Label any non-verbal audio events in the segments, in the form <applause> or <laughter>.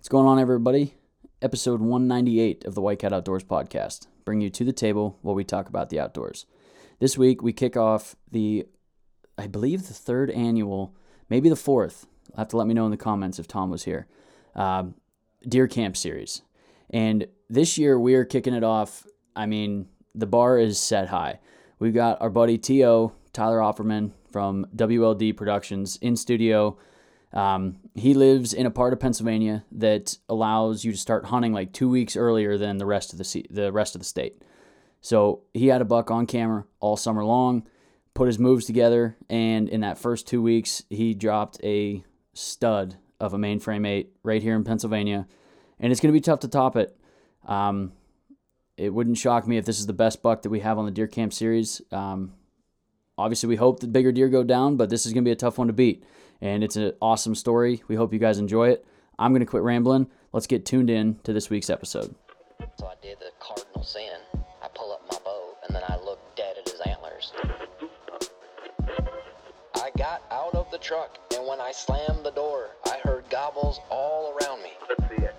What's going on, everybody? Episode 198 of the White Cat Outdoors podcast, bring you to the table while we talk about the outdoors. This week, we kick off the, I believe, the third annual, maybe the fourth. You'll have to let me know in the comments if Tom was here. Um, Deer Camp series. And this year, we are kicking it off. I mean, the bar is set high. We've got our buddy T.O., Tyler Opferman from WLD Productions in studio. Um, he lives in a part of Pennsylvania that allows you to start hunting like two weeks earlier than the rest of the se- the rest of the state. So he had a buck on camera all summer long, put his moves together, and in that first two weeks, he dropped a stud of a mainframe eight right here in Pennsylvania, and it's going to be tough to top it. Um, it wouldn't shock me if this is the best buck that we have on the deer camp series. Um, obviously, we hope that bigger deer go down, but this is going to be a tough one to beat and it's an awesome story. We hope you guys enjoy it. I'm going to quit rambling. Let's get tuned in to this week's episode. So I did the cardinal sin. I pull up my bow and then I look dead at his antlers. I got out of the truck and when I slammed the door, I heard gobbles all around me. Let's see it.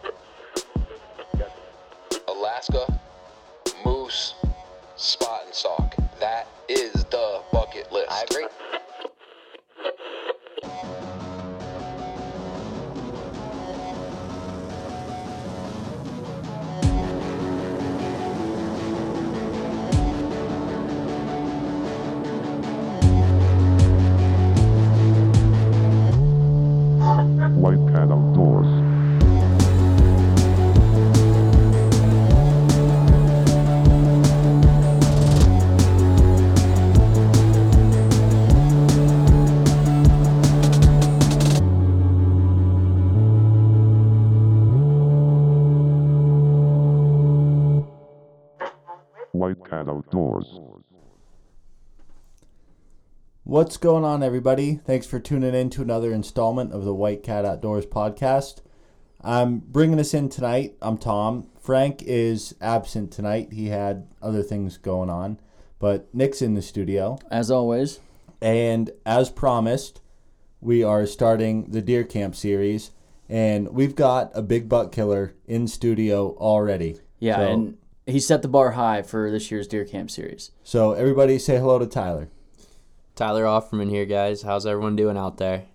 Alaska, moose, spot What's going on, everybody? Thanks for tuning in to another installment of the White Cat Outdoors podcast. I'm bringing us in tonight. I'm Tom. Frank is absent tonight. He had other things going on, but Nick's in the studio. As always, And as promised, we are starting the Deer Camp series, and we've got a big buck killer in studio already. yeah, So- and he set the bar high for this year's deer camp series. So everybody, say hello to Tyler. Tyler Opferman here, guys. How's everyone doing out there?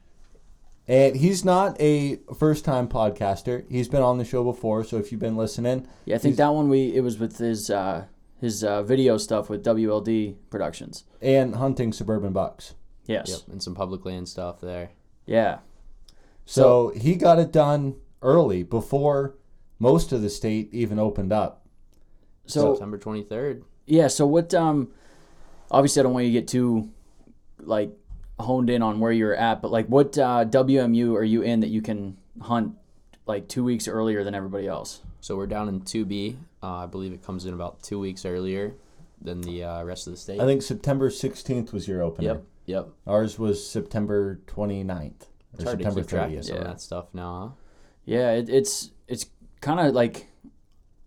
And he's not a first-time podcaster. He's been on the show before, so if you've been listening, Yeah, I think that one we it was with his uh, his uh, video stuff with WLD Productions. and hunting suburban bucks. Yes. Yep, and some public land stuff there. Yeah. So he got it done early before most of the state even opened up. So September 23rd. yeah. So what? Um, obviously, I don't want you to get too like honed in on where you're at, but like, what uh, WMU are you in that you can hunt like two weeks earlier than everybody else? So we're down in 2B. Uh, I believe it comes in about two weeks earlier than the uh, rest of the state. I think September 16th was your opener. Yep, yep. Ours was September 29th It's or hard September to keep 30th. of Yeah. of that stuff now, huh? Yeah, it, it's it's kind of like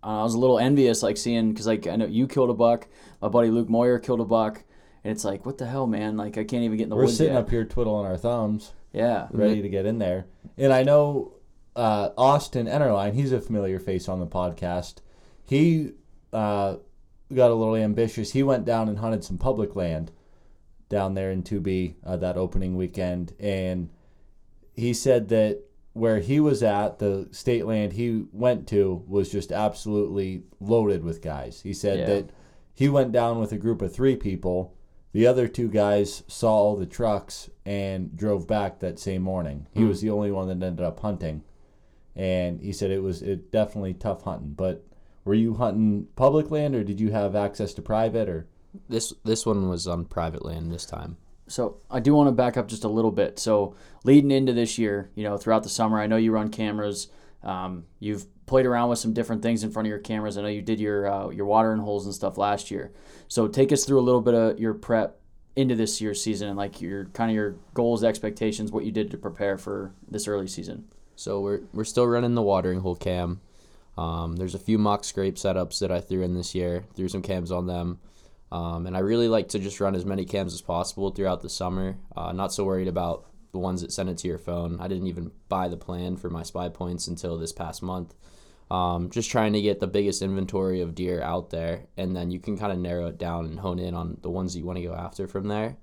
I was a little envious, like seeing because like I know you killed a buck, my buddy Luke Moyer killed a buck, and it's like what the hell, man? Like I can't even get in the woods. We're woods sitting yet. up here twiddling our thumbs, Yeah, ready to get in there. And I know uh, Austin Enterline, he's a familiar face on the podcast. He uh, got a little ambitious. He went down and hunted some public land down there in 2B uh, that opening weekend. And he said that where he was at, the state land he went to was just absolutely loaded with guys. He said Yeah. that he went down with a group of three people. The other two guys saw all the trucks and drove back that same morning. He was the only one that ended up hunting. And he said it was it definitely tough hunting. But were you hunting public land or did you have access to private or This this one was on private land this time. So I do want to back up just a little bit. So leading into this year, you know, throughout the summer, I know you run cameras. Um, you've played around with some different things in front of your cameras. I know you did your uh, your watering holes and stuff last year. So take us through a little bit of your prep into this year's season and like your kind of your goals, expectations, what you did to prepare for this early season. So we're we're still running the watering hole cam. Um, there's a few mock scrape setups that I threw in this year. Threw some cams on them. Um, and I really like to just run as many cams as possible throughout the summer. Uh, not so worried about the ones that send it to your phone. I didn't even buy the plan for my spy points until this past month. Um, just trying to get the biggest inventory of deer out there, and then you can kind of narrow it down and hone in on the ones that you want to go after from there.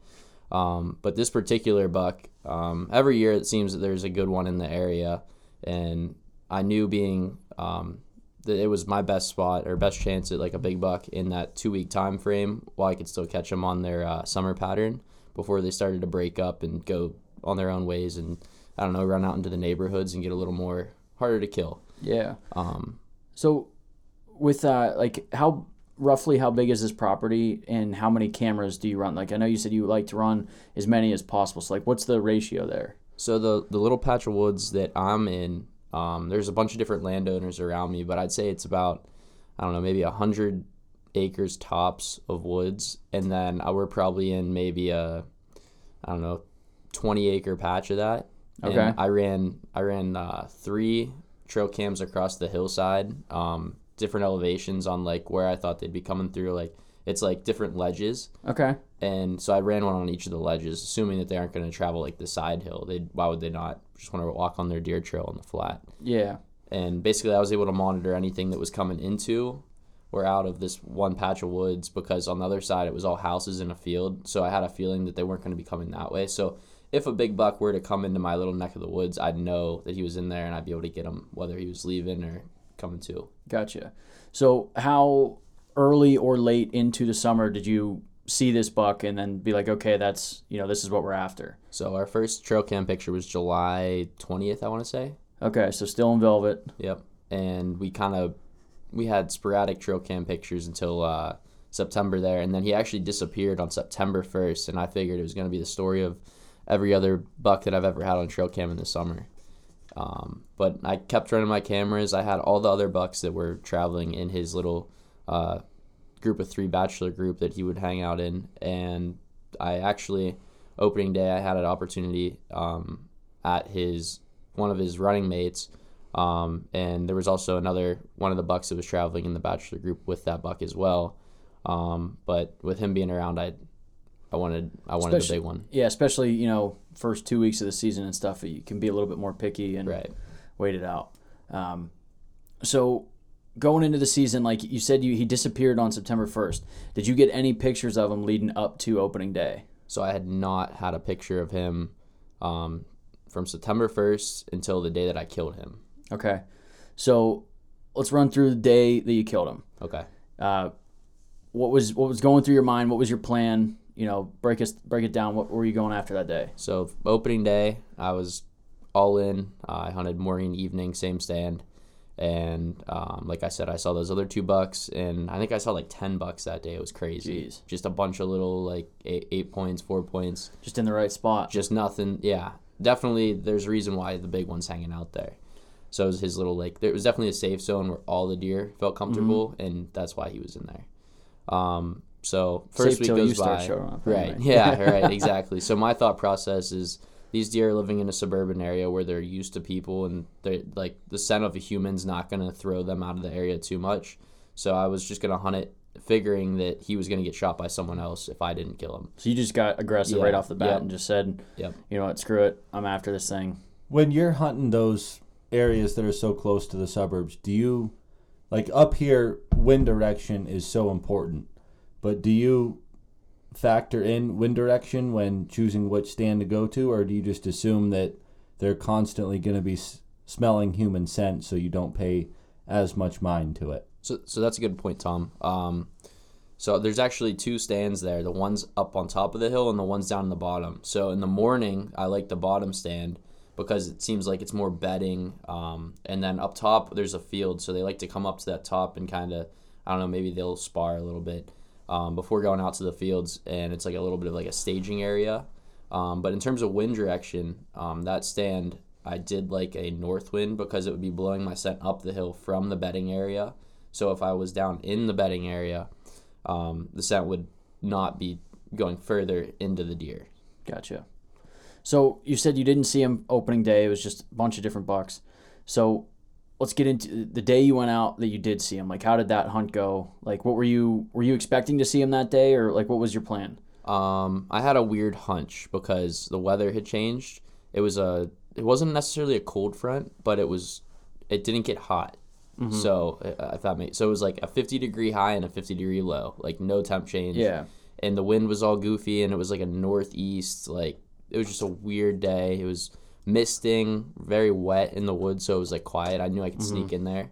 Um, but this particular buck, um, every year it seems that there's a good one in the area, and I knew being um, that it was my best spot or best chance at like a big buck in that two week time frame, while I could still catch them on their uh, summer pattern before they started to break up and go on their own ways, and I don't know, run out into the neighborhoods and get a little more harder to kill. Yeah. Um, So, with uh, like how roughly how big is this property and how many cameras do you run? Like I know you said you like to run as many as possible. So like, what's the ratio there? So the the little patch of woods that I'm in, um, there's a bunch of different landowners around me, but I'd say it's about I don't know maybe a hundred acres tops of woods, and then I we're probably in maybe a I don't know twenty acre patch of that. Okay. And I ran I ran uh, three trail cams across the hillside, um, different elevations on like where I thought they'd be coming through. Like it's like different ledges. Okay. And so I ran one on each of the ledges, assuming that they aren't going to travel like the side hill. They why would they not just want to walk on their deer trail on the flat? Yeah. And basically, I was able to monitor anything that was coming into or out of this one patch of woods because on the other side it was all houses in a field. So I had a feeling that they weren't going to be coming that way. So if a big buck were to come into my little neck of the woods, I'd know that he was in there and I'd be able to get him whether he was leaving or coming to. Gotcha. So how early or late into the summer did you see this buck and then be like, okay, that's you know this is what we're after? So our first trail cam picture was July 20th, I want to say. Okay, so still in velvet. Yep. And we kind of we had sporadic trail cam pictures until uh, September there, and then he actually disappeared on September first, and I figured it was going to be the story of every other buck that I've ever had on trail cam in the summer. Um, but I kept running my cameras. I had all the other bucks that were traveling in his little uh, group of three bachelor group that he would hang out in, and I actually opening day I had an opportunity um, at his one of his running mates. Um, and there was also another one of the bucks that was traveling in the bachelor group with that buck as well. Um, but with him being around, I, I wanted, I wanted Especially- the big one. Yeah, especially you know first two weeks of the season and stuff. You can be a little bit more picky and Right. wait it out. Um, so going into the season, like you said, you he disappeared on September first. Did you get any pictures of him leading up to opening day? So I had not had a picture of him, um, from September 1st until the day that I killed him. Okay, so let's run through the day that you killed him. Okay. Uh, what was what was going through your mind? What was your plan? You know, break us break it down. What were you going after that day? So opening day, I was all in. Uh, I hunted morning, evening, same stand, and um, like I said, I saw those other two bucks, and I think I saw like ten bucks that day. It was crazy. Jeez. Just a bunch of little like eight, eight points, four points, Just in the right spot. just nothing. Yeah, definitely. There's a reason why the big one's hanging out there. So it was his little like there was definitely a safe zone where all the deer felt comfortable, and that's why he was in there. Um, so first Safe week goes you by, showing up, right? anyway. Yeah, <laughs> right, exactly. So my thought process is these deer are living in a suburban area where they're used to people, and they're like the scent of a human's not gonna throw them out of the area too much. So I was just gonna hunt it, figuring that he was gonna get shot by someone else if I didn't kill him. So you just got aggressive Yeah, right off the bat yep. and just said, Yep. you know what, screw it, I'm after this thing. When you're hunting those areas that are so close to the suburbs, do you like up here wind direction is so important, but do you factor in wind direction when choosing which stand to go to or do you just assume that they're constantly going to be s- smelling human scent so you don't pay as much mind to it? So, so that's a good point, Tom. Um, so there's actually two stands there. The one's up on top of the hill and the one's down in the bottom. So in the morning, I like the bottom stand because it seems like it's more bedding. Um, and then up top, there's a field, so they like to come up to that top and kind of, I don't know, maybe they'll spar a little bit um, before going out to the fields, and it's like a little bit of like a staging area. Um, but in terms of wind direction, um, that stand I did like a north wind because it would be blowing my scent up the hill from the bedding area. So if I was down in the bedding area, um, the scent would not be going further into the deer. Gotcha. So you said you didn't see him opening day. It was just a bunch of different bucks. So let's get into the day you went out that you did see him. Like, how did that hunt go? Like, what were you were you expecting to see him that day, or like what was your plan? Um, I had a weird hunch because the weather had changed it was a it wasn't necessarily a cold front, but it was it didn't get hot. Mm-hmm. So I thought makes so it was like a 50 degree high and a 50 degree low, like no temp change. Yeah. And the wind was all goofy and it was like a northeast, like it was just a weird day. It was misting, very wet in the woods, so it was like quiet. I knew I could sneak in there.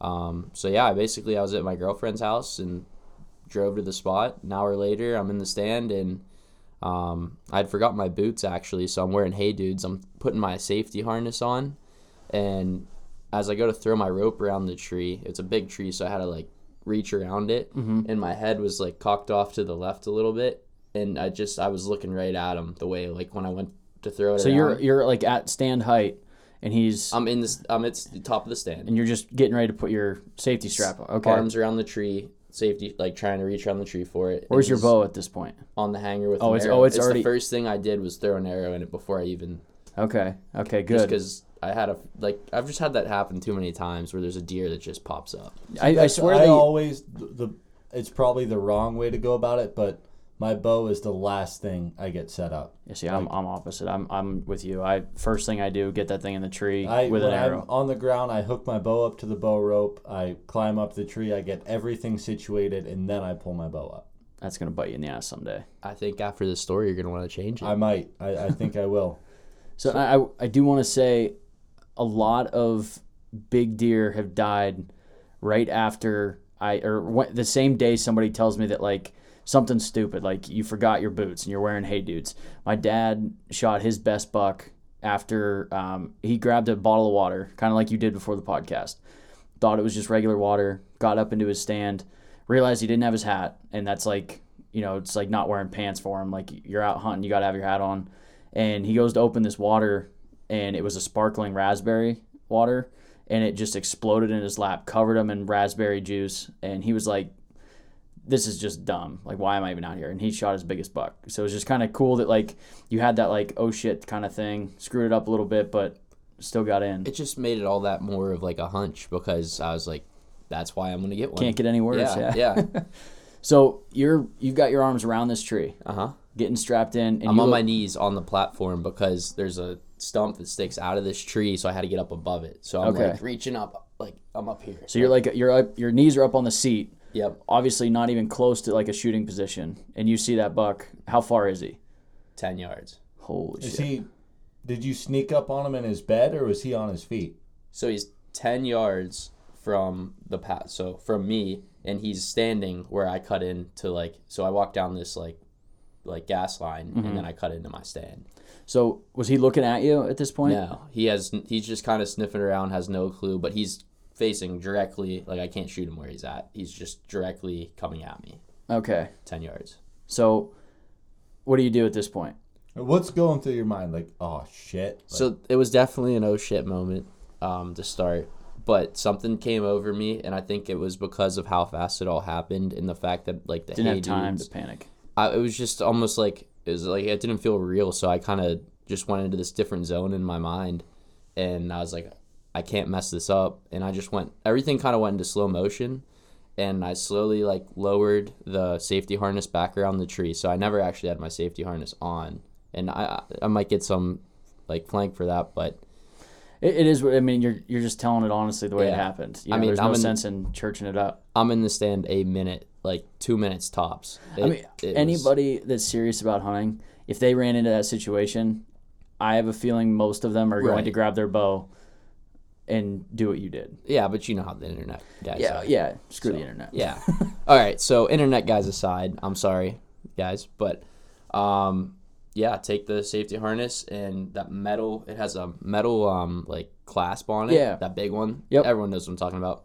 Um, so yeah, basically I was at my girlfriend's house and drove to the spot. An hour later, I'm in the stand and um, I'd forgot my boots actually, so I'm wearing Hey Dudes. I'm putting my safety harness on, and as I go to throw my rope around the tree, it's a big tree, so I had to like reach around it, and my head was like cocked off to the left a little bit, and I just I was looking right at him the way like when I went to throw it. So around. you're you're like at stand height, and he's I'm in this. I'm at the top of the stand. and you're just getting ready to put your safety strap on. Okay. Arms around the tree, safety like trying to reach around the tree for it. Where's your bow at this point? On the hanger with. Oh, an it's- arrow. oh, it's already- the first thing I did was throw an arrow in it before I even Okay. Okay. Good. because I had a like I've just had that happen too many times where there's a deer that just pops up. I, I swear I they. always the it's probably the wrong way to go about it, but my bow is the last thing I get set up. Yeah, see, I'm, I'm opposite. I'm I'm with you. I first thing I do get that thing in the tree I with when an arrow. I'm on the ground, I hook my bow up to the bow rope. I climb up the tree. I get everything situated, and then I pull my bow up. That's gonna bite you in the ass someday. I think after this story you're gonna want to change it. I might. I, I think I will. <laughs> So, I I, I do want to say, a lot of big deer have died right after I or when, the same day somebody tells me that like something stupid like you forgot your boots and you're wearing hey dudes. My dad shot his best buck after um, he grabbed a bottle of water, kind of like you did before the podcast. Thought it was just regular water. Got up into his stand, realized he didn't have his hat, and that's like you know it's like not wearing pants for him. Like you're out hunting, you got to have your hat on. And he goes to open this water, and it was a sparkling raspberry water, and it just exploded in his lap, covered him in raspberry juice, and he was like, "This is just dumb. Like, why am I even out here?" And he shot his biggest buck. So it was just kind of cool that like you had that like oh shit kind of thing, screwed it up a little bit, but still got in. it just made it all that more of like a hunch because I was like, that's why I'm gonna get one. Can't get any worse. yeah, Yeah. yeah. <laughs> So you're you've got your arms around this tree, Uh huh. getting strapped in, and I'm on look- my knees on the platform because there's a stump that sticks out of this tree, so I had to get up above it. So I'm Okay. like reaching up, like I'm up here. So you're like you're up, your knees are up on the seat, Yep, obviously not even close to like a shooting position, and you see that buck. How far is he? ten yards. Holy Is shit! he? Did you sneak up on him in his bed, or was he on his feet? So he's ten yards from the path. So from me, and he's standing where I cut in to like. So I walk down this like, like gas line, Mm-hmm. and then I cut into my stand. So was he looking at you at this point? No, he has. He's just kind of sniffing around, has no clue, but he's facing directly. Like I can't shoot him where he's at. He's just directly coming at me, Okay. ten yards. So what do you do at this point? What's going through your mind? Like, oh shit. Like, So it was definitely an oh shit moment um, to start, but something came over me, and I think it was because of how fast it all happened and the fact that like the Didn't hey have time dudes- to panic. I, it was just almost like it was like it didn't feel real, so I kind of just went into this different zone in my mind, and I was like, I can't mess this up, and I just went. Everything kind of went into slow motion, and I slowly like lowered the safety harness back around the tree, so I never actually had my safety harness on, and I I might get some like flank for that, but It, it is. what I mean, you're you're just telling it honestly the way it happened. You I mean, there's I'm no in- sense in churching it up. I'm in the stand a minute, like two minutes tops. I mean, it was- anybody that's serious about hunting, if they ran into that situation, I have a feeling most of them are going to grab their bow and do what you did. yeah, but you know how the internet guys Yeah, are. yeah. Screw the internet. Yeah. <laughs> All right. So internet guys aside, I'm sorry, guys, but um, yeah, take the safety harness and that metal. It has a metal um like clasp on it. Yeah. That big one. Yep. Everyone knows what I'm talking about.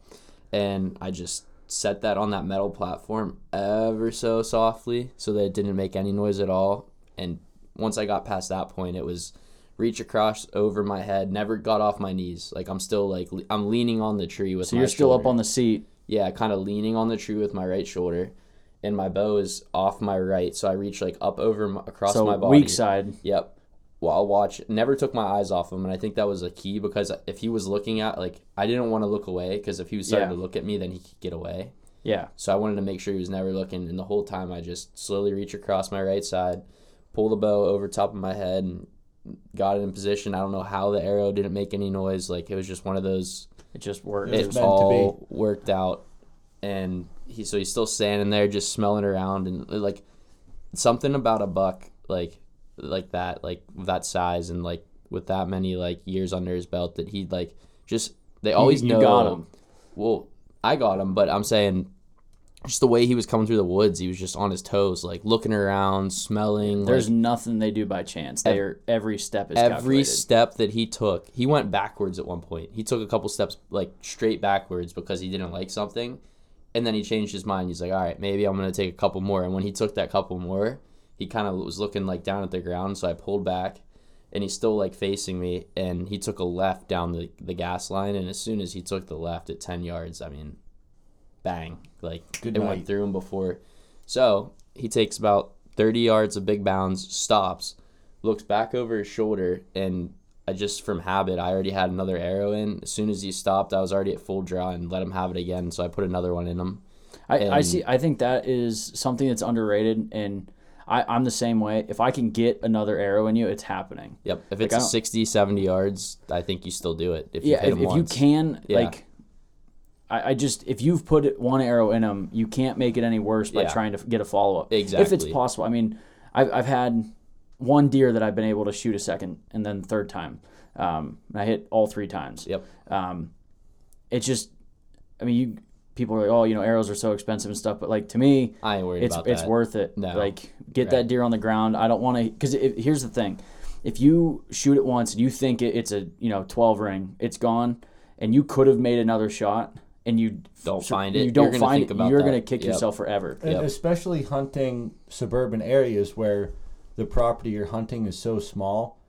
And I just set that on that metal platform ever so softly so that it didn't make any noise at all. And once I got past that point, it was reach across over my head. Never got off my knees. Like I'm still like le- I'm leaning on the tree with. So my you're still up on the seat. yeah, kind of leaning on the tree with my right shoulder, and my bow is off my right, so I reach like up over my, across So my body. weak side. Yep. Well, I'll watch. Never took my eyes off him, and I think that was a key because if he was looking at like I didn't want to look away because if he was starting Yeah. to look at me, then he could get away. Yeah. So I wanted to make sure he was never looking, and the whole time I just slowly reach across my right side, pull the bow over top of my head, and got it in position. I don't know how the arrow didn't make any noise. Like it was just one of those. It just worked. It It was was to all worked out, and he so he's still standing there just smelling around and like something about a buck like like that like that size and like with that many like years under his belt that he like just they always you know got him. well I got him but I'm saying just the way he was coming through the woods he was just on his toes like looking around smelling There's like, nothing they do by chance. They are every step is every calculated. step that he took he went backwards at one point he took a couple steps like straight backwards because he didn't like something and then he changed his mind he's like all right maybe i'm gonna take a couple more and when he took that couple more he kind of was looking like down at the ground so i pulled back and he's still like facing me and he took a left down the, the gas line and as soon as he took the left at 10 yards i mean bang like Good it night. went through him before so he takes about 30 yards of big bounds stops looks back over his shoulder and I just from habit I already had another arrow in. As soon as he stopped, I was already at full draw and let him have it again. So I put another one in him. I, I see. I think that is something that's underrated, and I, I'm the same way. If I can get another arrow in you, it's happening. Yep. If Like, it's I a 60, 70 yards, I think you still do it. If you yeah, hit if, him if you can, Yeah. like, I, I just if you've put one arrow in them, you can't make it any worse by Yeah. trying to get a follow up. Exactly. If it's Exactly. possible. I mean, I've I've had one deer that I've been able to shoot a second and then third time, um, and I hit all three times. Yep. Um, it's just, I mean, you people are like, oh, you know, arrows are so expensive and stuff, but like to me, I ain't worried it's about it's that. worth it. No. Like get Right. that deer on the ground. I don't want to because here's the thing: if you shoot it once and you think it, it's a you know twelve ring, it's gone, and you could have made another shot, and you Don't so- find it, You you're don't gonna find think it. about you're gonna kick Yep. yourself forever. Yep. especially hunting suburban areas where the property you're hunting is so small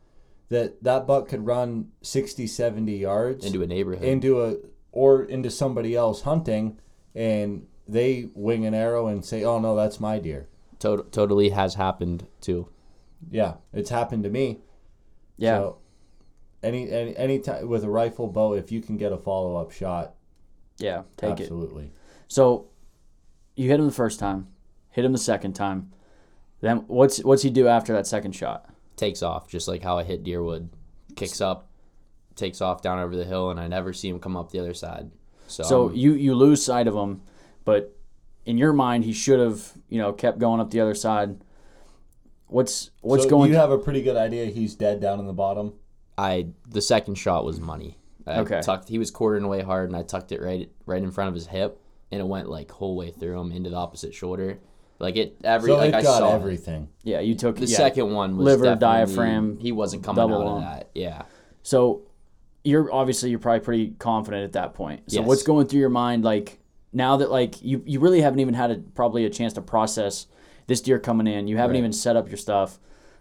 that that buck could run 60 70 yards into a neighborhood. into a or into somebody else hunting and they wing an arrow and say oh no that's my deer Tot- totally has happened too. yeah it's happened to me Yeah. so any any any time with a rifle bow if you can get a follow-up shot yeah. Take it. absolutely So you hit him the first time, hit him the second time. Then what's what's he do after that second shot? Takes off just like how I hit Deerwood. Kicks up, takes off down over the hill, and I never see him come up the other side. So, So you you lose sight of him, but in your mind he should have you know kept going up the other side. What's what's so going? you have a pretty good idea he's dead down in the bottom I the second shot was money. I Okay. Tucked. He was quartering away hard, and I tucked it right right in front of his hip, and it went like whole way through him into the opposite shoulder. Like it every so like it I got saw it. everything yeah, you took The yeah. second one was Liver, diaphragm, He wasn't coming double out lung. of that. Yeah. So you're obviously you're probably pretty confident at that point. So Yes. what's going through your mind like now that like you you really haven't even had a, probably a chance to process this deer coming in. You haven't Right. even set up your stuff.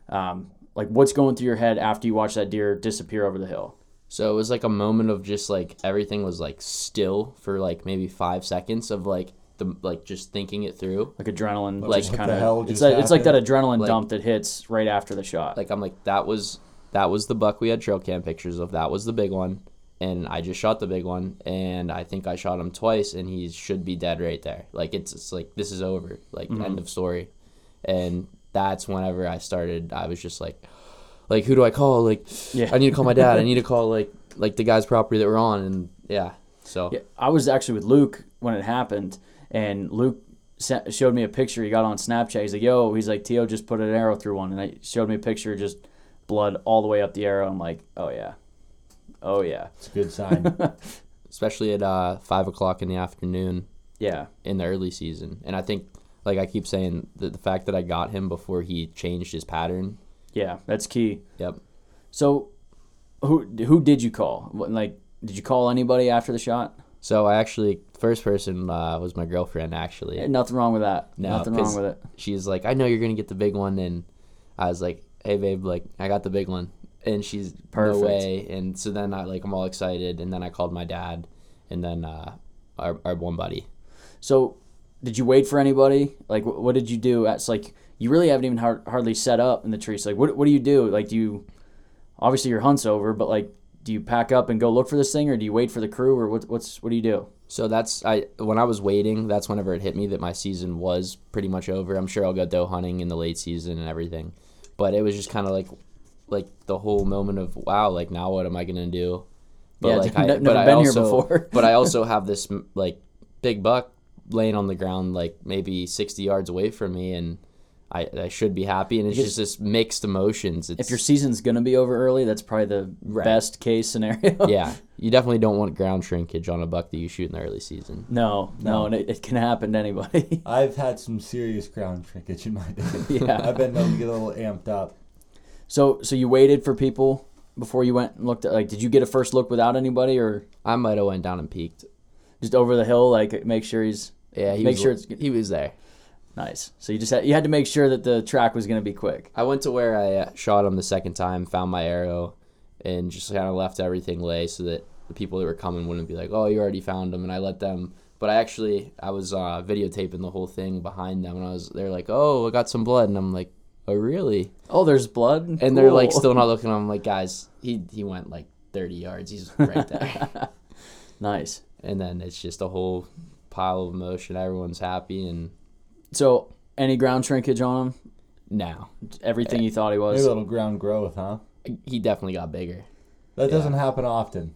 Um, like what's going through your head after you watch that deer disappear over the hill? So it was like a moment of just like everything was like still for like maybe five seconds of like the like just thinking it through. Like adrenaline, Like, kind the hell of. It's just like it's like that adrenaline Like- dump that hits right after the shot. Like I'm like that was that was the buck we had trail cam pictures of. That was the big one, and I just shot the big one, and I think I shot him twice, and he should be dead right there. Like it's, it's like this is over. Like Mm-hmm. end of story, and that's whenever I started. I was just like, like who do I call? Like Yeah. I need to call my dad. I need to <laughs> call like like the guy's property that we're on, and yeah. So Yeah, I was actually with Luke when it happened, and Luke sa- showed me a picture he got on Snapchat. He's like, "Yo," he's like, "T.O. just put an arrow through one," and I showed me a picture, just blood all the way up the arrow. I'm like, "Oh yeah, oh yeah, it's a good sign <laughs> especially at uh, five o'clock in the afternoon yeah." in the early season. And I think, like I keep saying, the, the fact that I got him before he changed his pattern. Yeah, that's key. Yep. So, who who did you call? What, like, did you call anybody after the shot? So I actually, first person uh, was my girlfriend. Actually, Eh, Nothing wrong with that. No, Nothing wrong with it. she's like, I know you're gonna get the big one, and I was like, Hey babe, like I got the big one, and she's Perfect. no way. And so then I like I'm all excited, and then I called my dad, and then uh, our our one buddy. So, did you wait for anybody? Like, what did you do? It's like you really haven't even har- hardly set up in the tree. So, like, what what do you do? Like, do you obviously your hunt's over, but like, do you pack up and go look for this thing, or do you wait for the crew, or what, what's what do you do? So that's I when I was waiting, that's whenever it hit me that my season was pretty much over. I'm sure I'll go doe hunting in the late season and everything, but it was just kind of like like the whole moment of wow, like now what am I gonna do? But Yeah, like <laughs> I, never but I been here before. <laughs> but I also have this like big buck laying on the ground like maybe sixty yards away from me, and I, I should be happy. And it's just this mixed emotions. It's, If your season's gonna be over early, that's probably the best case scenario. <laughs> yeah, you definitely don't want ground shrinkage on a buck that you shoot in the early season. No, no, and it, it can happen to anybody. <laughs> I've had some serious ground shrinkage in my day. <laughs> Yeah. I've been known to get a little amped up. so, so you waited for people before you went and looked at. Like, did you get a first look without anybody, or I might have went down and peeked. just over the hill? Like, make sure he's Yeah, he Make was, sure it's- he was there. Nice. So you just had you had to make sure that the track was gonna be quick. I went to where I uh, shot him the second time, found my arrow, and just kind of left everything lay so that the people that were coming wouldn't be like, "Oh, you already found him," and I let them. But I actually I was uh, videotaping the whole thing behind them, and I was they're like, "Oh, I got some blood," and I'm like, "Oh, really?" Oh, there's blood, And they're like still not looking. I'm like, guys, he he went like 30 yards. He's right there. <laughs> nice. and then it's just a whole pile of emotion. Everyone's happy, and So, any ground shrinkage on him? now Everything eh, you thought he Maybe was? a little ground growth, huh? he definitely got bigger. That doesn't happen often.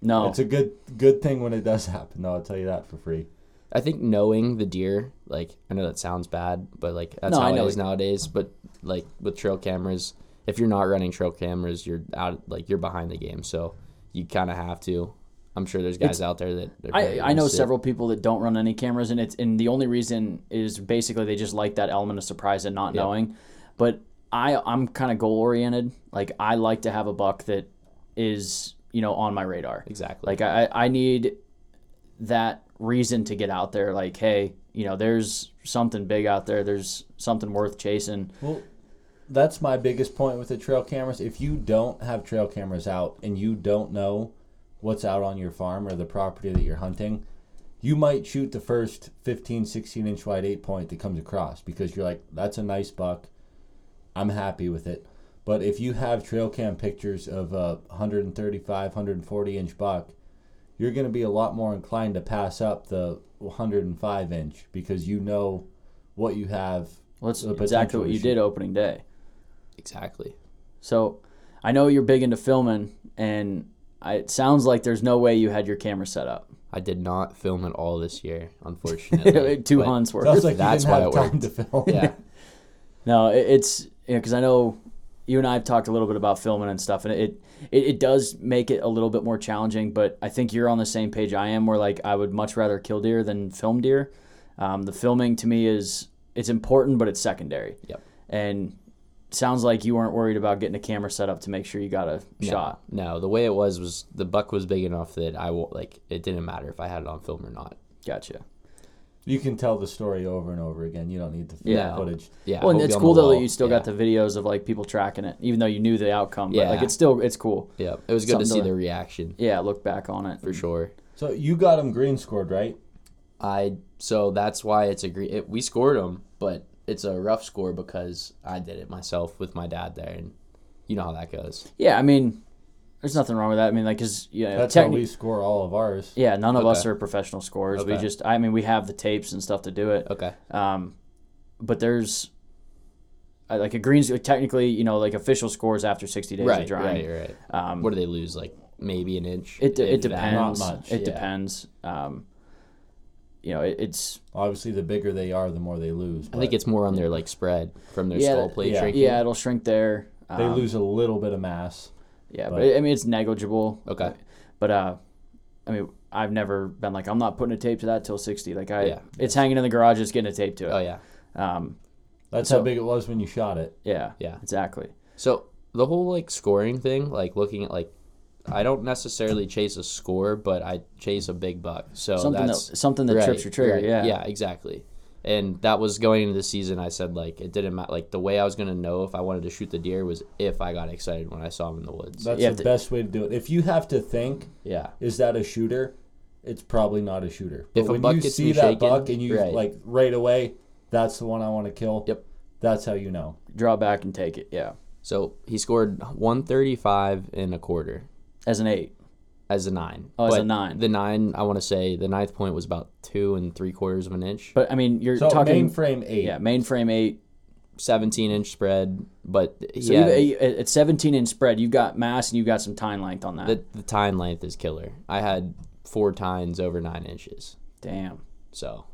No. It's a good good thing when it does happen, though. I'll tell you that for free. I think knowing the deer, like I know that sounds bad, but like that's No, I how know it is nowadays. But like with trail cameras, if you're not running trail cameras, you're out like you're behind the game. So you kind of have to. I'm sure there's guys out there that I, I know interested. several people that don't run any cameras, and it's and the only reason is basically they just like that element of surprise and not Yeah. knowing. But I I'm kind of goal oriented. Like I like to have a buck that is you know on my radar. exactly. Like I I need that reason to get out there. Like hey, you know there's something big out there. There's something worth chasing. Well, that's my biggest point with the trail cameras. If you don't have trail cameras out and you don't know what's out on your farm or the property that you're hunting, you might shoot the first 15, 16 inch wide eight point that comes across because you're like, that's a nice buck. I'm happy with it. But if you have trail cam pictures of a 135, 140 inch buck, you're going to be a lot more inclined to pass up the 105 inch because you know what you have. Well, that's exactly what you did opening day. exactly. So I know you're big into filming, and I, it sounds like there's no way you had your camera set up. I did not film it all this year, <laughs> unfortunately. Two but hunts worth. Sounds like That's you why didn't it have time worked. to film. Yeah, <laughs> No, it, it's because I know you and I have talked a little bit about filming and stuff, and it, it it does make it a little bit more challenging. But I think you're on the same page I am, where like I would much rather kill deer than film deer. Um, the filming to me is it's important, but it's secondary. Yep. And sounds like you weren't worried about getting a camera set up to make sure you got a No, shot. No, the way it was was the buck was big enough that I will like it didn't matter if I had it on film or not. Gotcha. You can tell the story over and over again. You don't need the Yeah. footage. Yeah, Well, and it's cool though that you still yeah. got the videos of like people tracking it, even though you knew the outcome. But Yeah. like it's still it's cool. Yeah, it was good to see to- the reaction Yeah, look back on it for sure. So you got them green scored, right? I so that's why it's a green. It, we scored them, but it's a rough score because I did it myself with my dad there, and you know how that goes. Yeah, I mean, there's nothing wrong with that. I mean, like, cause yeah, That's how we score all of ours. yeah, none of us are professional scorers. We just, I mean, we have the tapes and stuff to do it. Okay. Um, but there's I- like a greens technically, you know, like official scores after 60 days of Right, drying. right, right. Um, What do they lose? Like maybe an inch. it de- it depends. Not much, It yeah. depends. Um, you know, it, it's Obviously, the bigger they are, the more they lose. I think it's more on their like spread from their Yeah, skull that- plate yeah. shrinking. yeah, it'll shrink there. they Um, lose a little bit of mass. Yeah, but- but I mean it's negligible. Okay. But uh, I mean I've never been like I'm not putting a tape to that till 60. Like I, Yeah. it's hanging in the garage, It's getting a tape to it. Oh yeah. Um, That's So- how big it was when you shot it. yeah. Yeah. Exactly. So the whole like scoring thing, like looking at like, I don't necessarily chase a score, but I chase a big buck. So something that that's something that trips your trigger. right. Yeah. Yeah, exactly. And that was going into the season. I said like it didn't matter. Like the way I was gonna know if I wanted to shoot the deer was if I got excited when I saw him in the woods. That's Yeah, the th- best way to do it. If you have to think, yeah. is that a shooter? It's probably not a shooter. If But a when buck you gets see me that shaking, buck and you right. like right away, that's the one I want to kill. Yep. That's how you know. Draw back and take it. Yeah. So he scored one thirty five and a quarter As an eight. as a nine. Oh, as a nine. The nine, I want to say the ninth point was about two and three quarters of an inch. But I mean you're So talking mainframe eight. yeah mainframe eight. 17 inch spread, but So yeah, you've- at at 17 inch spread, you've got mass and you've got some tine length on that. the the tine length is killer. I had four tines over nine inches, Damn. so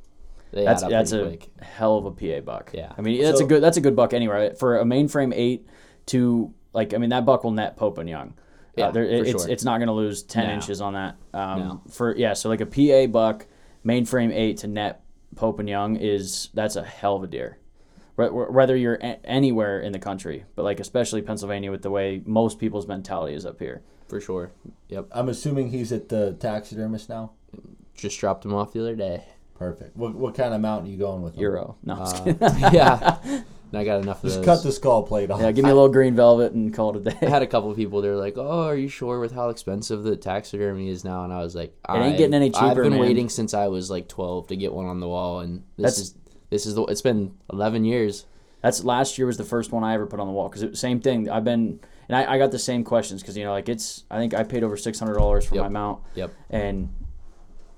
they That's add up that's a pretty quick. hell of a PA buck. Yeah. I mean that's So- a good that's a good buck anyway. For a mainframe eight to like I mean that buck will net Pope and Young. Yeah, uh, there, for it's sure. it's not going to lose ten No. inches on that. Um, No. For yeah, so like a PA buck mainframe eight to net Pope and Young is that's a hell of a deer. Wh- wh- Whether you're a- anywhere in the country, but like especially Pennsylvania with the way most people's mentality is up here. for sure. Yep, I'm assuming he's at the taxidermist now. just dropped him off the other day. Perfect. What what kind of mount are you going with? him? Euro, no, I'm Uh, kidding. <laughs> yeah, and <laughs> I got enough of Just those. cut the skull plate off. yeah, give me a little green velvet and call it a <laughs> I day. had a couple of people. They're like, "Oh, are you sure with how expensive the taxidermy is now?" And I was like, ain't "I've- getting any cheaper. I've cheaper, been man." waiting since I was like 12 to get one on the wall, and this That's- is this is the. It's been 11 years. That's last year was the first one I ever put on the wall because same thing. I've been and I, I got the same questions because you know like it's I think I paid over six hundred dollars for Yep. my mount Yep. and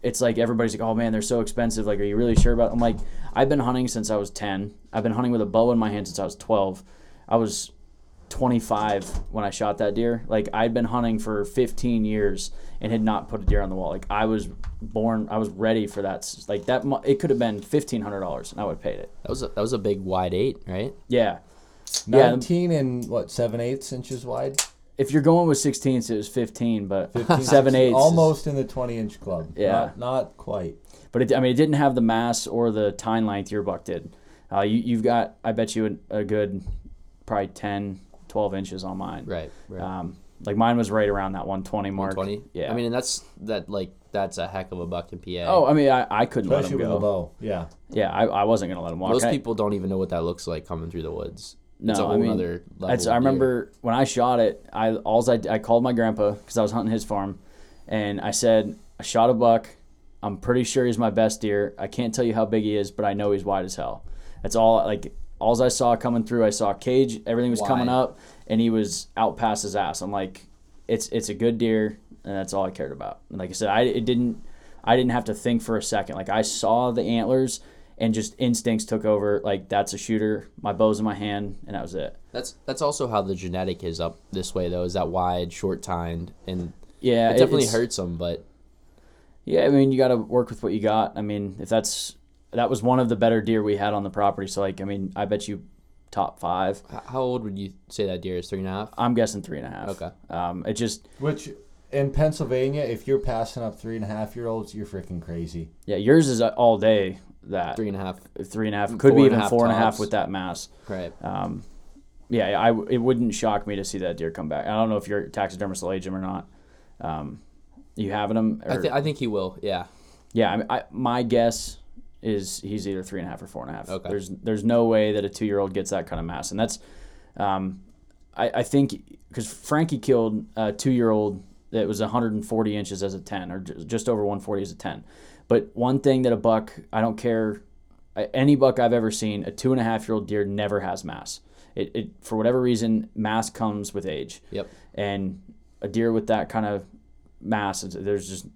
it's like everybody's like oh man they're so expensive like are you really sure about? It? I'm like I've been hunting since I was ten. I've been hunting with a bow in my hand since I was twelve. I was 25 when I shot that deer. Like I'd been hunting for 15 years and had not put a deer on the wall. Like I was born, I was ready for that. Like that, it could have been $1,500 and I would have paid it. That was a, that was a big wide eight, right? Yeah. Yeah, Nineteen and what seven eighths inches wide. If you're going with 16s, it was 15, but 15, seven eighths, almost in the twenty inch club. Yeah. not, not quite. But it, I mean, it didn't have the mass or the tine length your buck did. Uh, you, you've got, I bet you, a, a good, probably 10, 12 inches on mine. Right. Right. Um, like mine was right around that 120 mark. 20. Yeah. I mean, and that's that like that's a heck of a buck in PA. Oh, I mean, I, I couldn't Especially let with him a go. bow. Yeah. Yeah, I, I wasn't gonna let him walk. most I- people don't even know what that looks like coming through the woods. No, it's a I whole mean, other level. I deer. remember when I shot it. I alls I, I called my grandpa because I was hunting his farm, and I said I shot a buck. I'm pretty sure he's my best deer. I can't tell you how big he is, but I know he's wide as hell. That's all. Like alls I saw coming through. I saw a cage. Everything was coming up, and he was out past his ass. I'm like, it's it's a good deer, and that's all I cared about. And like I said, I it didn't I didn't have to think for a second. Like I saw the antlers. And just instincts took over. Like that's a shooter. My bow's in my hand, and that was it. That's that's also how the genetic is up this way though. Is that wide, short tined, and Yeah, it definitely hurts them. But Yeah, I mean, you got to work with what you got. I mean, if that's that was one of the better deer we had on the property. So like, I mean, I bet you top five. how old would you say that deer is? Three and a half. I'm guessing three and a half. Okay. Um, it just Which in Pennsylvania, if you're passing up three and a half year olds, you're freaking crazy. yeah, yours is all day that Three and a half. three and a half could be even half four and a half with that mass. Right. Um, yeah, I it wouldn't shock me to see that deer come back. I don't know if your taxidermist will age him or not. Um, you having him? I, th- I think he will. Yeah. Yeah, I, mean, I, my guess is he's either three and a half or four and a half. Okay. There's there's no way that a two year old gets that kind of mass, and that's, um, I, I think because Frankie killed a two year old that was 140 inches as a 10 or ju- just over 140 as a 10. But one thing that a buck, I don't care, any buck I've ever seen, a two and a half year old deer never has mass. It, it for whatever reason, mass comes with age Yep. and a deer with that kind of mass, there's just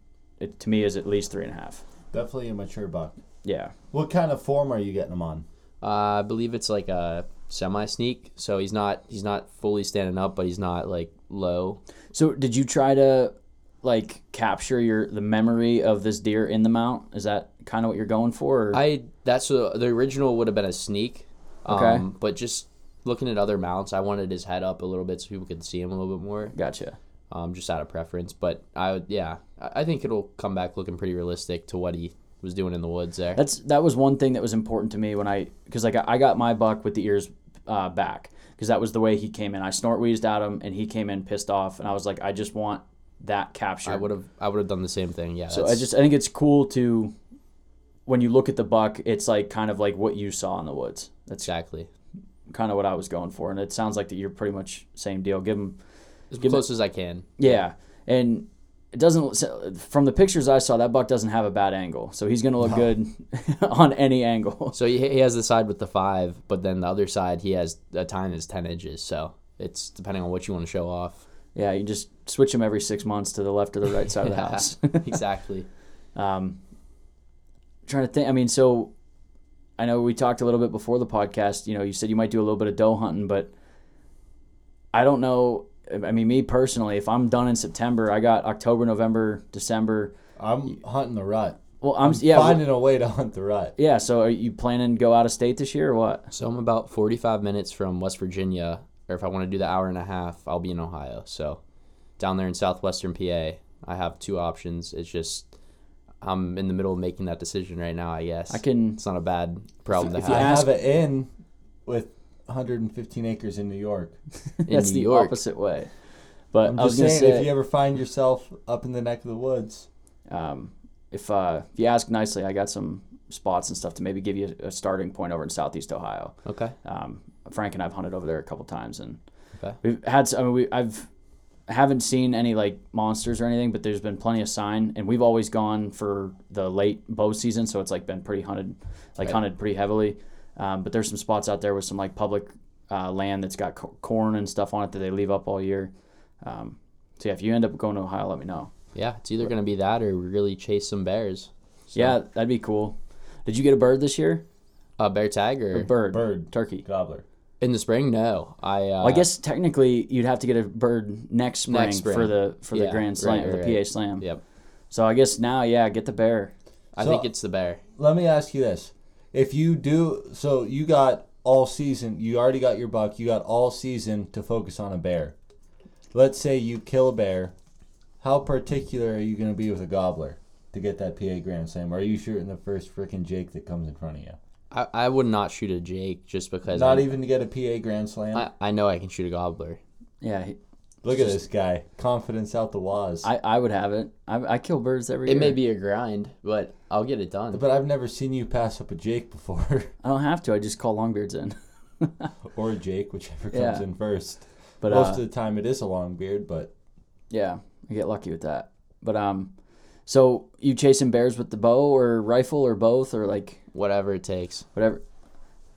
it to me is at least three and a half. Definitely a mature buck. Yeah. What kind of form are you getting them on? Uh, I believe it's like a semi sneak. So he's not he's not fully standing up, but he's not like low. So did you try to like capture your the memory of this deer in the mount? Is that kind of what you're going for? Or? I that's a, the original would have been a sneak. Um, Okay. But just looking at other mounts, I wanted his head up a little bit so people could see him a little bit more. gotcha. Um, just out of preference. But I would yeah, I I think it'll come back looking pretty realistic to what he was doing in the woods there. That's that was one thing that was important to me when I because like I, I got my buck with the ears uh, back because that was the way he came in. I snort wheezed at him and he came in pissed off and I was like I just want that capture. I would have I would have done the same thing. Yeah. So I just I think it's cool to when you look at the buck, it's like kind of like what you saw in the woods. That's exactly kind of what I was going for, and it sounds like that you're pretty much same deal. Give them as Give it- close as I can. Yeah, and it doesn't from the pictures I saw that buck doesn't have a bad angle, so he's gonna look good <laughs> on any angle. So he, he has the side with the five, but then the other side he has a tine is ten inches. So it's depending on what you want to show off. Yeah, you just switch them every six months to the left or the right side of the <laughs> house. <laughs> exactly. um, trying to think. I mean, so I know we talked a little bit before the podcast. You know, you said you might do a little bit of doe hunting, but I don't know. I mean, me personally, if I'm done in September, I got October, November, December. I'm hunting the rut. Well, I'm, I'm yeah, well- finding a way to hunt the rut. yeah. So, are you planning to go out of state this year or what? So I'm about 45 minutes from West Virginia, or if I want to do the hour and a half, I'll be in Ohio. So down there in southwestern PA, I have two options. It's just I'm in the middle of making that decision right now. I guess I can. It's not a bad problem to If you I have. have it in with 115 acres in New York. <laughs> That's New the York. opposite way. But I'm I was just gonna saying, say, if you ever find yourself up in the neck of the woods, um, if uh, if you ask nicely, I got some spots and stuff to maybe give you a starting point over in Southeast Ohio. Okay. Um, Frank and I've hunted over there a couple times, and Okay. we've had. I mean, we I've haven't seen any like monsters or anything, but there's been plenty of sign, and we've always gone for the late bow season, so it's like been pretty hunted, like Right. hunted pretty heavily. Um, but there's some spots out there with some like public uh, land that's got co- corn and stuff on it that they leave up all year. Um, so yeah, if you end up going to Ohio, let me know. Yeah, it's either gonna be that or really chase some bears. So, Yeah, that'd be cool. Did you get a bird this year? A bear tag or A bird, bird, turkey. gobbler. In the spring? No, I. Uh, Well, I guess technically you'd have to get a bird next spring, Next spring. for the for the Yeah, Grand Slam, right, the right, PA. Slam. Yep. So I guess now, yeah, get the bear. I So- think it's the bear. Let me ask you this: If you do, so you got all season. You already got your buck. You got all season to focus on a bear. Let's say you kill a bear. How particular are you going to be with a gobbler to get that PA Grand Slam? Or are you shooting the first freaking Jake that comes in front of you? I, I would not shoot a Jake just because Not I, even to get a PA Grand Slam. I, I know I can shoot a gobbler. Yeah, he- Look at this guy, confidence out the waz. I, I would have it. I, I kill birds every It year. may be a grind, but I'll get it done. but I've never seen you pass up a Jake before, <laughs> I don't have to. I just call longbeards in. <laughs> or a Jake, whichever comes Yeah. in first. But Most uh, of the time, it is a long beard, but yeah, I get lucky with that. But um, so you chasing bears with the bow or rifle or both or like Whatever it takes. whatever.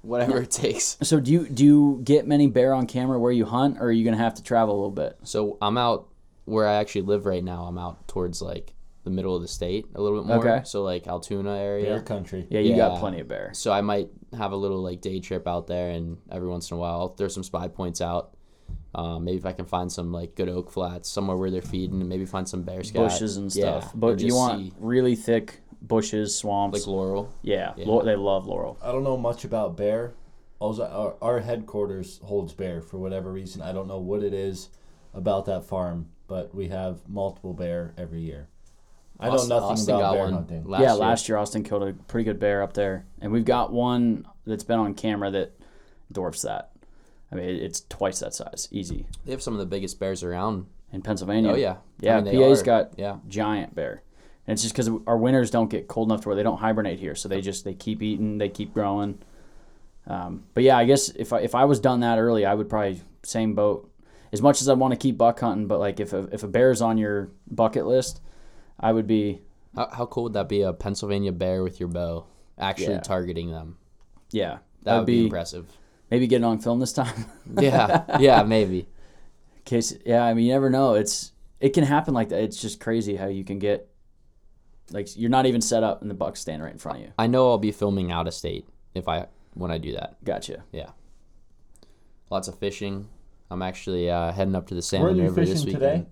Whatever it takes. So do you do you get many bear on camera where you hunt, or are you gonna have to travel a little bit? So I'm out where I actually live right now. I'm out towards like the middle of the state a little bit more. Okay. So like Altoona area. bear country. Yeah, you got plenty of bear. So I might have a little like day trip out there, and every once in a while I'll throw some spy points out. Um, maybe if I can find some like good oak flats somewhere where they're feeding, and maybe find some bear scat. bushes and stuff. or but you want see, really thick bushes, swamps. like laurel. yeah, Yeah. Lau- they love laurel. I don't know much about bear. Also, our, our headquarters holds bear for whatever reason. I don't know what it is about that farm, but we have multiple bear every year. I know Austin- nothing Austin about got bear one hunting. last yeah, year. last year Austin killed a pretty good bear up there, and we've got one that's been on camera that dwarfs that. I mean, it's twice that size, easy. They have some of the biggest bears around. In Pennsylvania. Oh yeah, yeah. I mean, they PA's are- got yeah. giant bear, and it's just because our winters don't get cold enough to where they don't hibernate here, so they just they keep eating, they keep growing. Um, but yeah, I guess if I if I was done that early, I would probably same boat. As much as I want to keep buck hunting, but like if a, if a bear's on your bucket list, I would be How, how cool would that be? A Pennsylvania bear with your bow, actually Yeah. targeting them. yeah That would be, be impressive. maybe get it on film this time. <laughs> Yeah, yeah, maybe. case yeah i mean you never know it's it can happen like that it's just crazy how you can get like you're not even set up and the buck's stand right in front of you I know I'll be filming out of state if I when I do that. gotcha Yeah. Lots of fishing. I'm actually uh, heading up to the Were Salmon you River this fishing weekend. today?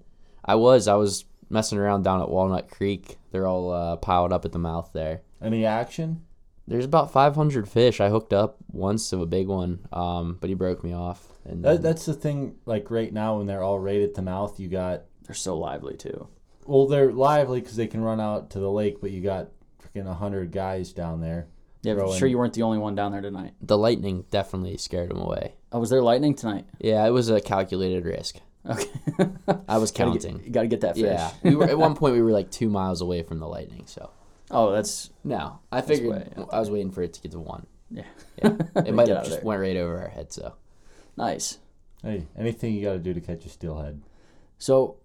I was. I was messing around down at Walnut Creek. They're all uh, piled up at the mouth there. Any action? There's about 500 fish. I hooked up once to a big one, um, but he broke me off. And That, that's the thing. Like right now, when they're all right at the mouth, you got they're so lively too well, they're lively because they can run out to the lake, but you got freaking a hundred guys down there. yeah I'm Throwing- sure you weren't the only one down there tonight the lightning definitely scared him away. oh was there lightning tonight Yeah, it was a calculated risk. okay <laughs> I was Gotta get- counting. you gotta get that fish Yeah, we were at one point we were like two miles away from the lightning. So oh that's no, I figured way out I was waiting for it to get to one. yeah Yeah, it <laughs> might out have of just there. went right over our head. So nice Hey, anything you got to do to catch a steelhead? so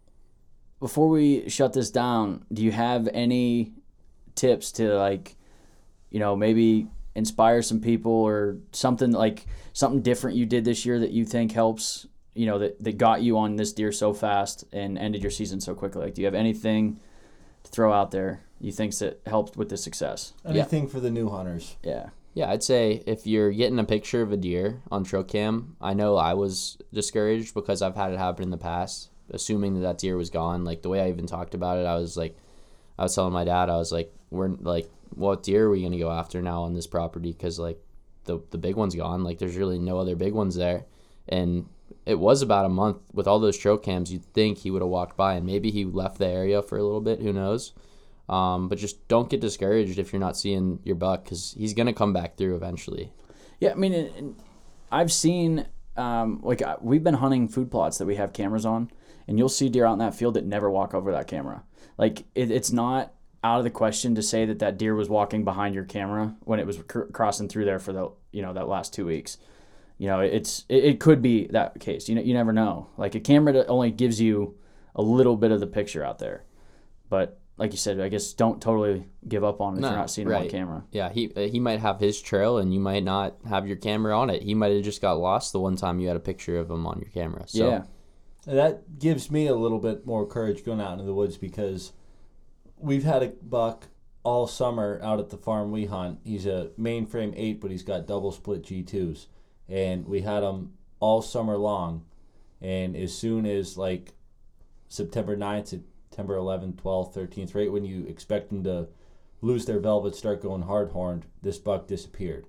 before we shut this down do you have any tips to like you know maybe inspire some people or something like something different you did this year that you think helps you know that, that got you on this deer so fast and ended your season so quickly? Like do you have anything to throw out there you think that helped with the success? Anything for the new hunters? yeah. Yeah, I'd say if you're getting a picture of a deer on trail cam, I know I was discouraged because I've had it happen in the past, assuming that that deer was gone. Like the way I even talked about it, I was like, I was telling my dad, I was like, we're like, what deer are we gonna go after now on this property? Because like, the the big one's gone. Like there's really no other big ones there, and it was about a month with all those trail cams. You'd think he would have walked by, and maybe he left the area for a little bit. Who knows? Um, but just don't get discouraged if you're not seeing your buck because he's gonna come back through eventually. Yeah, I mean, I've seen um, like we've been hunting food plots that we have cameras on, and you'll see deer out in that field that never walk over that camera. Like it, it's not out of the question to say that that deer was walking behind your camera when it was cr- crossing through there for the you know that last two weeks. You know, it's it, it could be that case. You know, you never know. Like a camera that only gives you a little bit of the picture out there, but like you said, I guess don't totally give up on it if you're not seeing it on right. camera. Yeah, he he might have his trail and you might not have your camera on it. He might have just got lost the one time you had a picture of him on your camera. So yeah. That gives me a little bit more courage going out into the woods because we've had a buck all summer out at the farm we hunt. He's a mainframe eight, but he's got double split G2s. And we had him all summer long. And as soon as like September 9th, September 11th, 12th, 13th, right when you expect them to lose their velvet, start going hard horned, this buck disappeared.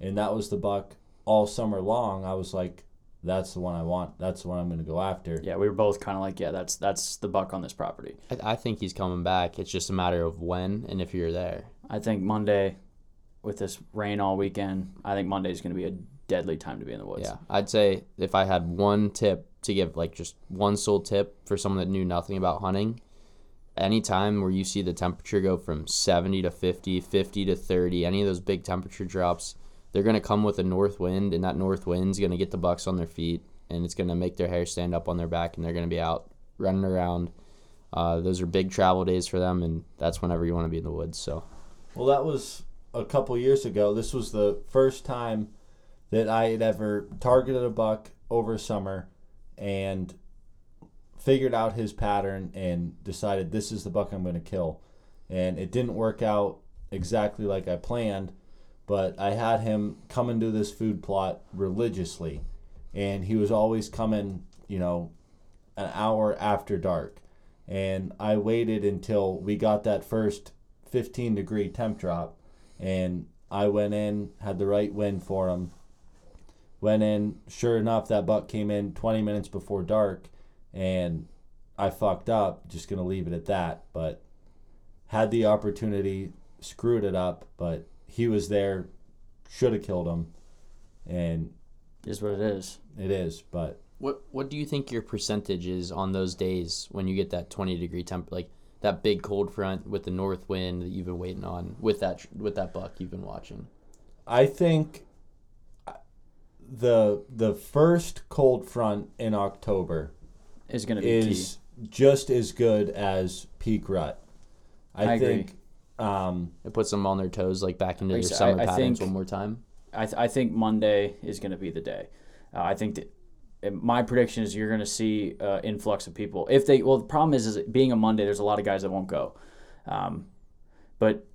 And that was the buck all summer long. I was like, that's the one I want. That's the one I'm going to go after. Yeah, we were both kind of like, yeah, that's that's the buck on this property. I, I think he's coming back. It's just a matter of when and if you're there. I think Monday, with this rain all weekend, I think Monday is going to be a deadly time to be in the woods. Yeah, I'd say if I had one tip to give, like just one sole tip for someone that knew nothing about hunting, anytime where you see the temperature go from 70 to 50, 50 to 30, any of those big temperature drops, they're going to come with a north wind, and that north wind's going to get the bucks on their feet, and it's going to make their hair stand up on their back, and they're going to be out running around. Uh, those are big travel days for them, and that's whenever you want to be in the woods. So, Well, that was a couple years ago. This was the first time that I had ever targeted a buck over summer and figured out his pattern and decided this is the buck I'm going to kill. And it didn't work out exactly like I planned, but I had him come into this food plot religiously. And he was always coming, you know, an hour after dark. And I waited until we got that first 15 degree temp drop. And I went in, had the right wind for him. Went in, sure enough, that buck came in 20 minutes before dark. And I fucked up, just to leave it at that. But had the opportunity, screwed it up. But he was there, should have killed him. And is what it is. it is. But What what do you think your percentage is on those days when you get that 20 degree temp like that big cold front with the north wind that you've been waiting on with that with that buck you've been watching? I think uh, the the first cold front in October Is going to be is just as good as peak rut. I, I agree. Um, It puts them on their toes like back into Like their summer I- I patterns think- one more time. I, th- I think Monday is going to be the day. Uh, I think that my prediction is you're going to see uh, influx of people. If they well, the problem is, is being a Monday, there's a lot of guys that won't go. Um, but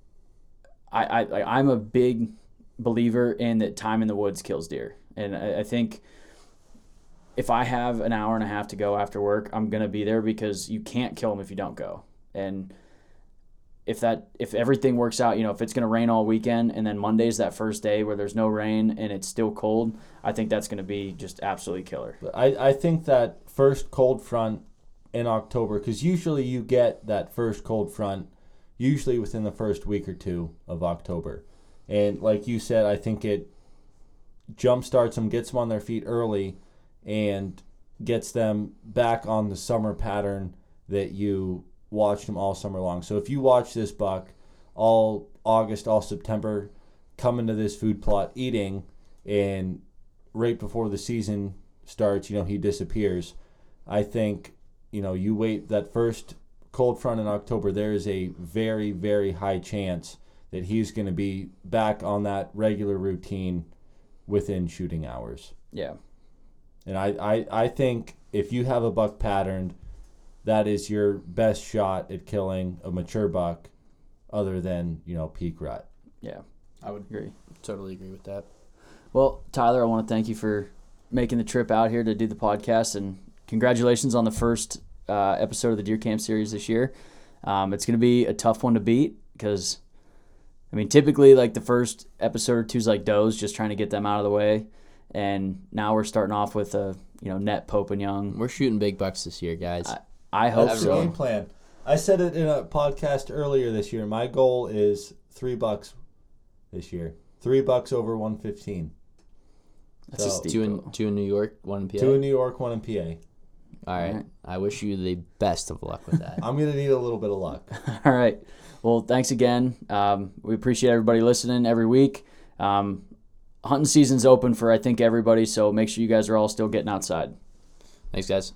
I, I I- I'm a big believer in that time in the woods kills deer, and I, I think if I have an hour and a half to go after work, I'm gonna be there because you can't kill them if you don't go. And if that if everything works out, you know, if it's gonna rain all weekend and then Monday's that first day where there's no rain and it's still cold, I think that's gonna be just absolutely killer. I, I think that first cold front in October, because usually you get that first cold front usually within the first week or two of October. And like you said, I think it jumpstarts them, gets them on their feet early, and gets them back on the summer pattern that you watched them all summer long. So if you watch this buck all August, all September, come into this food plot eating, and right before the season starts, you know, he disappears. I think, you know, you wait that first cold front in October, there is a very, very high chance that he's going to be back on that regular routine within shooting hours. Yeah. And I, I, I think if you have a buck patterned, that is your best shot at killing a mature buck other than, you know, peak rut. Yeah. I would Agree. totally agree with that. Well, Tyler, I want to thank you for making the trip out here to do the podcast, and congratulations on the first uh, episode of the Deer Camp series this year. Um, it's going to be a tough one to beat because, I mean, typically like the first episode or two is like does, just trying to get them out of the way, and now we're starting off with a you know net Pope and Young. We're shooting big bucks this year, guys. I, I hope That's the so. game plan. I said it in a podcast earlier this year. My goal is three bucks this year. Three bucks over one fifteen. That's a So- steep two in goal. two in New York, one in PA. Two in New York, one in PA. All right. Alright. I wish you the best of luck with that. <laughs> I'm gonna need a little bit of luck. <laughs> All right. Well, thanks again. Um, we appreciate everybody listening every week. Um, hunting season's open for I think everybody, so make sure you guys are all still getting outside. Thanks, guys.